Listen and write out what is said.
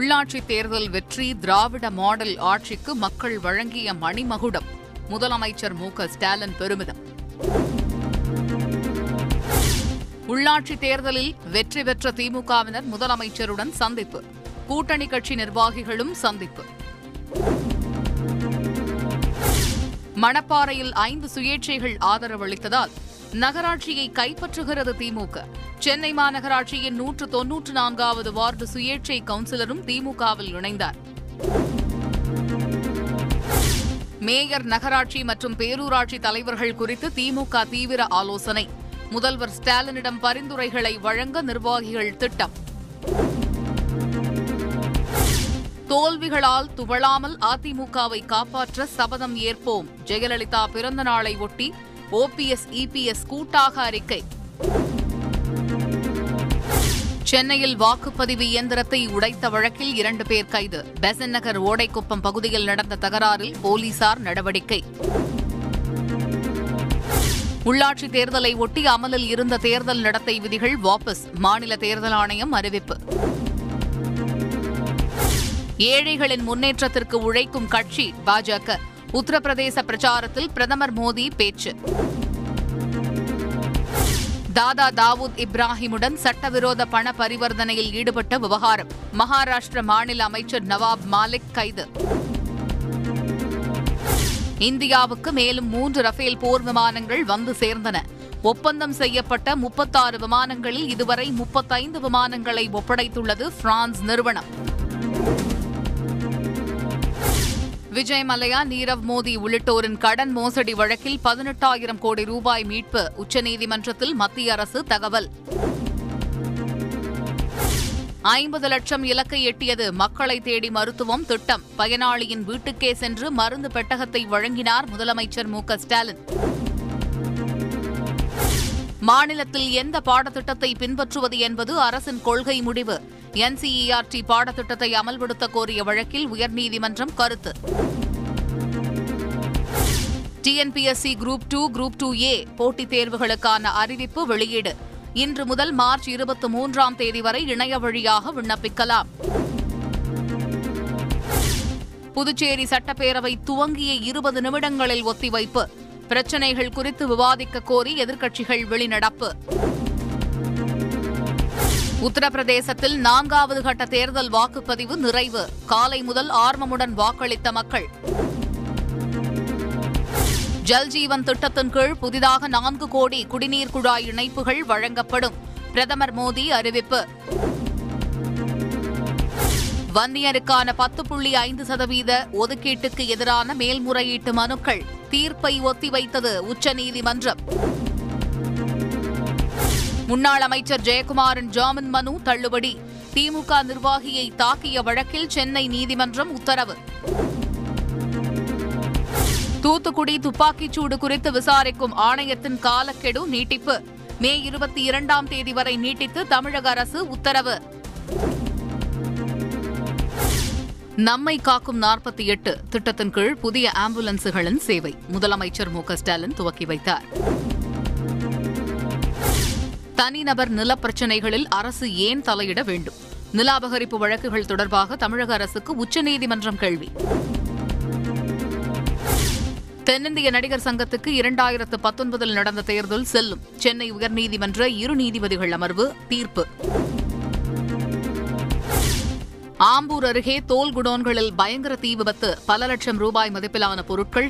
உள்ளாட்சி தேர்தல் வெற்றி திராவிட மாடல் ஆட்சிக்கு மக்கள் வழங்கிய மணிமகுடம். முதலமைச்சர் மு ஸ்டாலின் பெருமிதம். உள்ளாட்சி தேர்தலில் வெற்றி பெற்ற திமுகவினர் முதலமைச்சருடன் சந்திப்பு. கூட்டணி கட்சி நிர்வாகிகளும் சந்திப்பு. மணப்பாறையில் ஐந்து சுயேட்சைகள் ஆதரவளித்ததால் நகராட்சியை கைப்பற்றுகிறது திமுக. சென்னை மாநகராட்சியின் நூற்று தொன்னூற்று நான்காவது வார்டு சுயேட்சை கவுன்சிலரும் திமுகவில் இணைந்தார். மேயர் நகராட்சி மற்றும் பேரூராட்சி தலைவர்கள் குறித்து திமுக தீவிர ஆலோசனை. முதல்வர் ஸ்டாலினிடம் பரிந்துரைகளை வழங்க நிர்வாகிகள் திட்டம். தோல்விகளால் துவளாமல் அதிமுகவை காப்பாற்ற சபதம் ஏற்போம். ஜெயலலிதா பிறந்த நாளை ஒட்டி ஓபிஎஸ் இபிஎஸ் கூட்டாக அறிக்கை. சென்னையில் வாக்குப்பதிவு இயந்திரத்தை உடைத்த வழக்கில் இரண்டு பேர் கைது. பெசன் நகர் ஓடைக்குப்பம் பகுதியில் நடந்த தகராறில் போலீசார் நடவடிக்கை. உள்ளாட்சி தேர்தலை ஒட்டி அமலில் இருந்த தேர்தல் நடத்தை விதிகள் வாபஸ். மாநில தேர்தல் ஆணையம் அறிவிப்பு. ஏழைகளின் முன்னேற்றத்திற்கு உழைக்கும் கட்சி பாஜக. உத்தரப்பிரதேச பிரச்சாரத்தில் பிரதமர் மோடி பேச்சு. தாதா தாவூத் இப்ராஹிமுடன் சட்டவிரோத பண பரிவர்த்தனையில் ஈடுபட்ட விவகாரம். மகாராஷ்டிர மாநில அமைச்சர் நவாப் மாலிக் கைது. இந்தியாவுக்கு மேலும் மூன்று ரஃபேல் போர் விமானங்கள் வந்து சேர்ந்தன. ஒப்பந்தம் செய்யப்பட்ட முப்பத்தாறு விமானங்களில் இதுவரை முப்பத்தைந்து விமானங்களை ஒப்படைத்துள்ளது பிரான்ஸ் நிறுவனம். விஜய் மல்லையா நீரவ் மோடி உள்ளிட்டோரின் கடன் மோசடி வழக்கில் பதினெட்டாயிரம் கோடி ரூபாய் மீட்பு உச்சநீதிமன்றத்தில் மத்திய அரசு தகவல். ஐம்பது லட்சம் இலக்கை எட்டியது மக்களை தேடி மருத்துவம் திட்டம். பயனாளியின் வீட்டுக்கே சென்று மருந்து பெட்டகத்தை வழங்கினார் முதலமைச்சர் மு ஸ்டாலின். மாநிலத்தில் எந்த பாடத்திட்டத்தை பின்பற்றுவது என்பது அரசின் கொள்கை முடிவு. என்சிஇஆர்டி பாடத்திட்டத்தை அமல்படுத்த கோரிய வழக்கில் உயர்நீதிமன்றம் கருத்து. TNPSC group two group two A போட்டித் தேர்வுகளுக்கான அறிவிப்பு வெளியீடு. இன்று முதல் மார்ச் இருபத்தி மூன்றாம் தேதி வரை இணைய வழியாக விண்ணப்பிக்கலாம். புதுச்சேரி சட்டப்பேரவை துவங்கிய இருபது நிமிடங்களில் ஒத்திவைப்பு. பிரச்சினைகள் குறித்து விவாதிக்க கோரி எதிர்க்கட்சிகள் வெளிநடப்பு. உத்தரப்பிரதேசத்தில் நான்காவது கட்ட தேர்தல் வாக்குப்பதிவு நிறைவு. காலை முதல் ஆர்வமுடன் வாக்களித்த மக்கள். ஜல்ஜீவன் திட்டத்தின் கீழ் புதிதாக நான்கு கோடி குடிநீர் குழாய் இணைப்புகள் வழங்கப்படும். பிரதமர் மோடி அறிவிப்பு. வன்னியருக்கான பத்து புள்ளி ஐந்து சதவீத ஒதுக்கீட்டுக்கு எதிரான மேல்முறையீட்டு மனுக்கள். தீர்ப்பை ஒத்திவைத்தது உச்சநீதிமன்றம். முன்னாள் அமைச்சர் ஜெயக்குமாரின் ஜாமீன் மனு தள்ளுபடி. திமுக நிர்வாகியை தாக்கிய வழக்கில் சென்னை நீதிமன்றம் உத்தரவு. தூத்துக்குடி துப்பாக்கிச்சூடு குறித்து விசாரிக்கும் ஆணையத்தின் காலக்கெடு நீட்டிப்பு. மே இருபத்தி இரண்டாம் தேதி வரை நீட்டித்து தமிழக அரசு உத்தரவு. நம்மை காக்கும் நாற்பத்தி எட்டு. திட்டத்தின் கீழ் புதிய ஆம்புலன்ஸுகளின் சேவை. முதலமைச்சர் மு ஸ்டாலின் துவக்கி வைத்தார். தனிநபர் நில பிரச்சினைகளில் அரசு ஏன் தலையிட வேண்டும்? நில அபகரிப்பு வழக்குகள் தொடர்பாக தமிழக அரசுக்கு உச்சநீதிமன்றம் கேள்வி. தென்னிந்திய நடிகர் சங்கத்துக்கு இரண்டாயிரத்து பத்தொன்பதில் நடந்த தேர்தல் செல்லும். சென்னை உயர்நீதிமன்ற இரு நீதிபதிகள் அமர்வு தீர்ப்பு. ஆம்பூர் அருகே தோல் குடோன்களில் பயங்கர தீ விபத்து. பல லட்சம் ரூபாய் மதிப்பிலான பொருட்கள்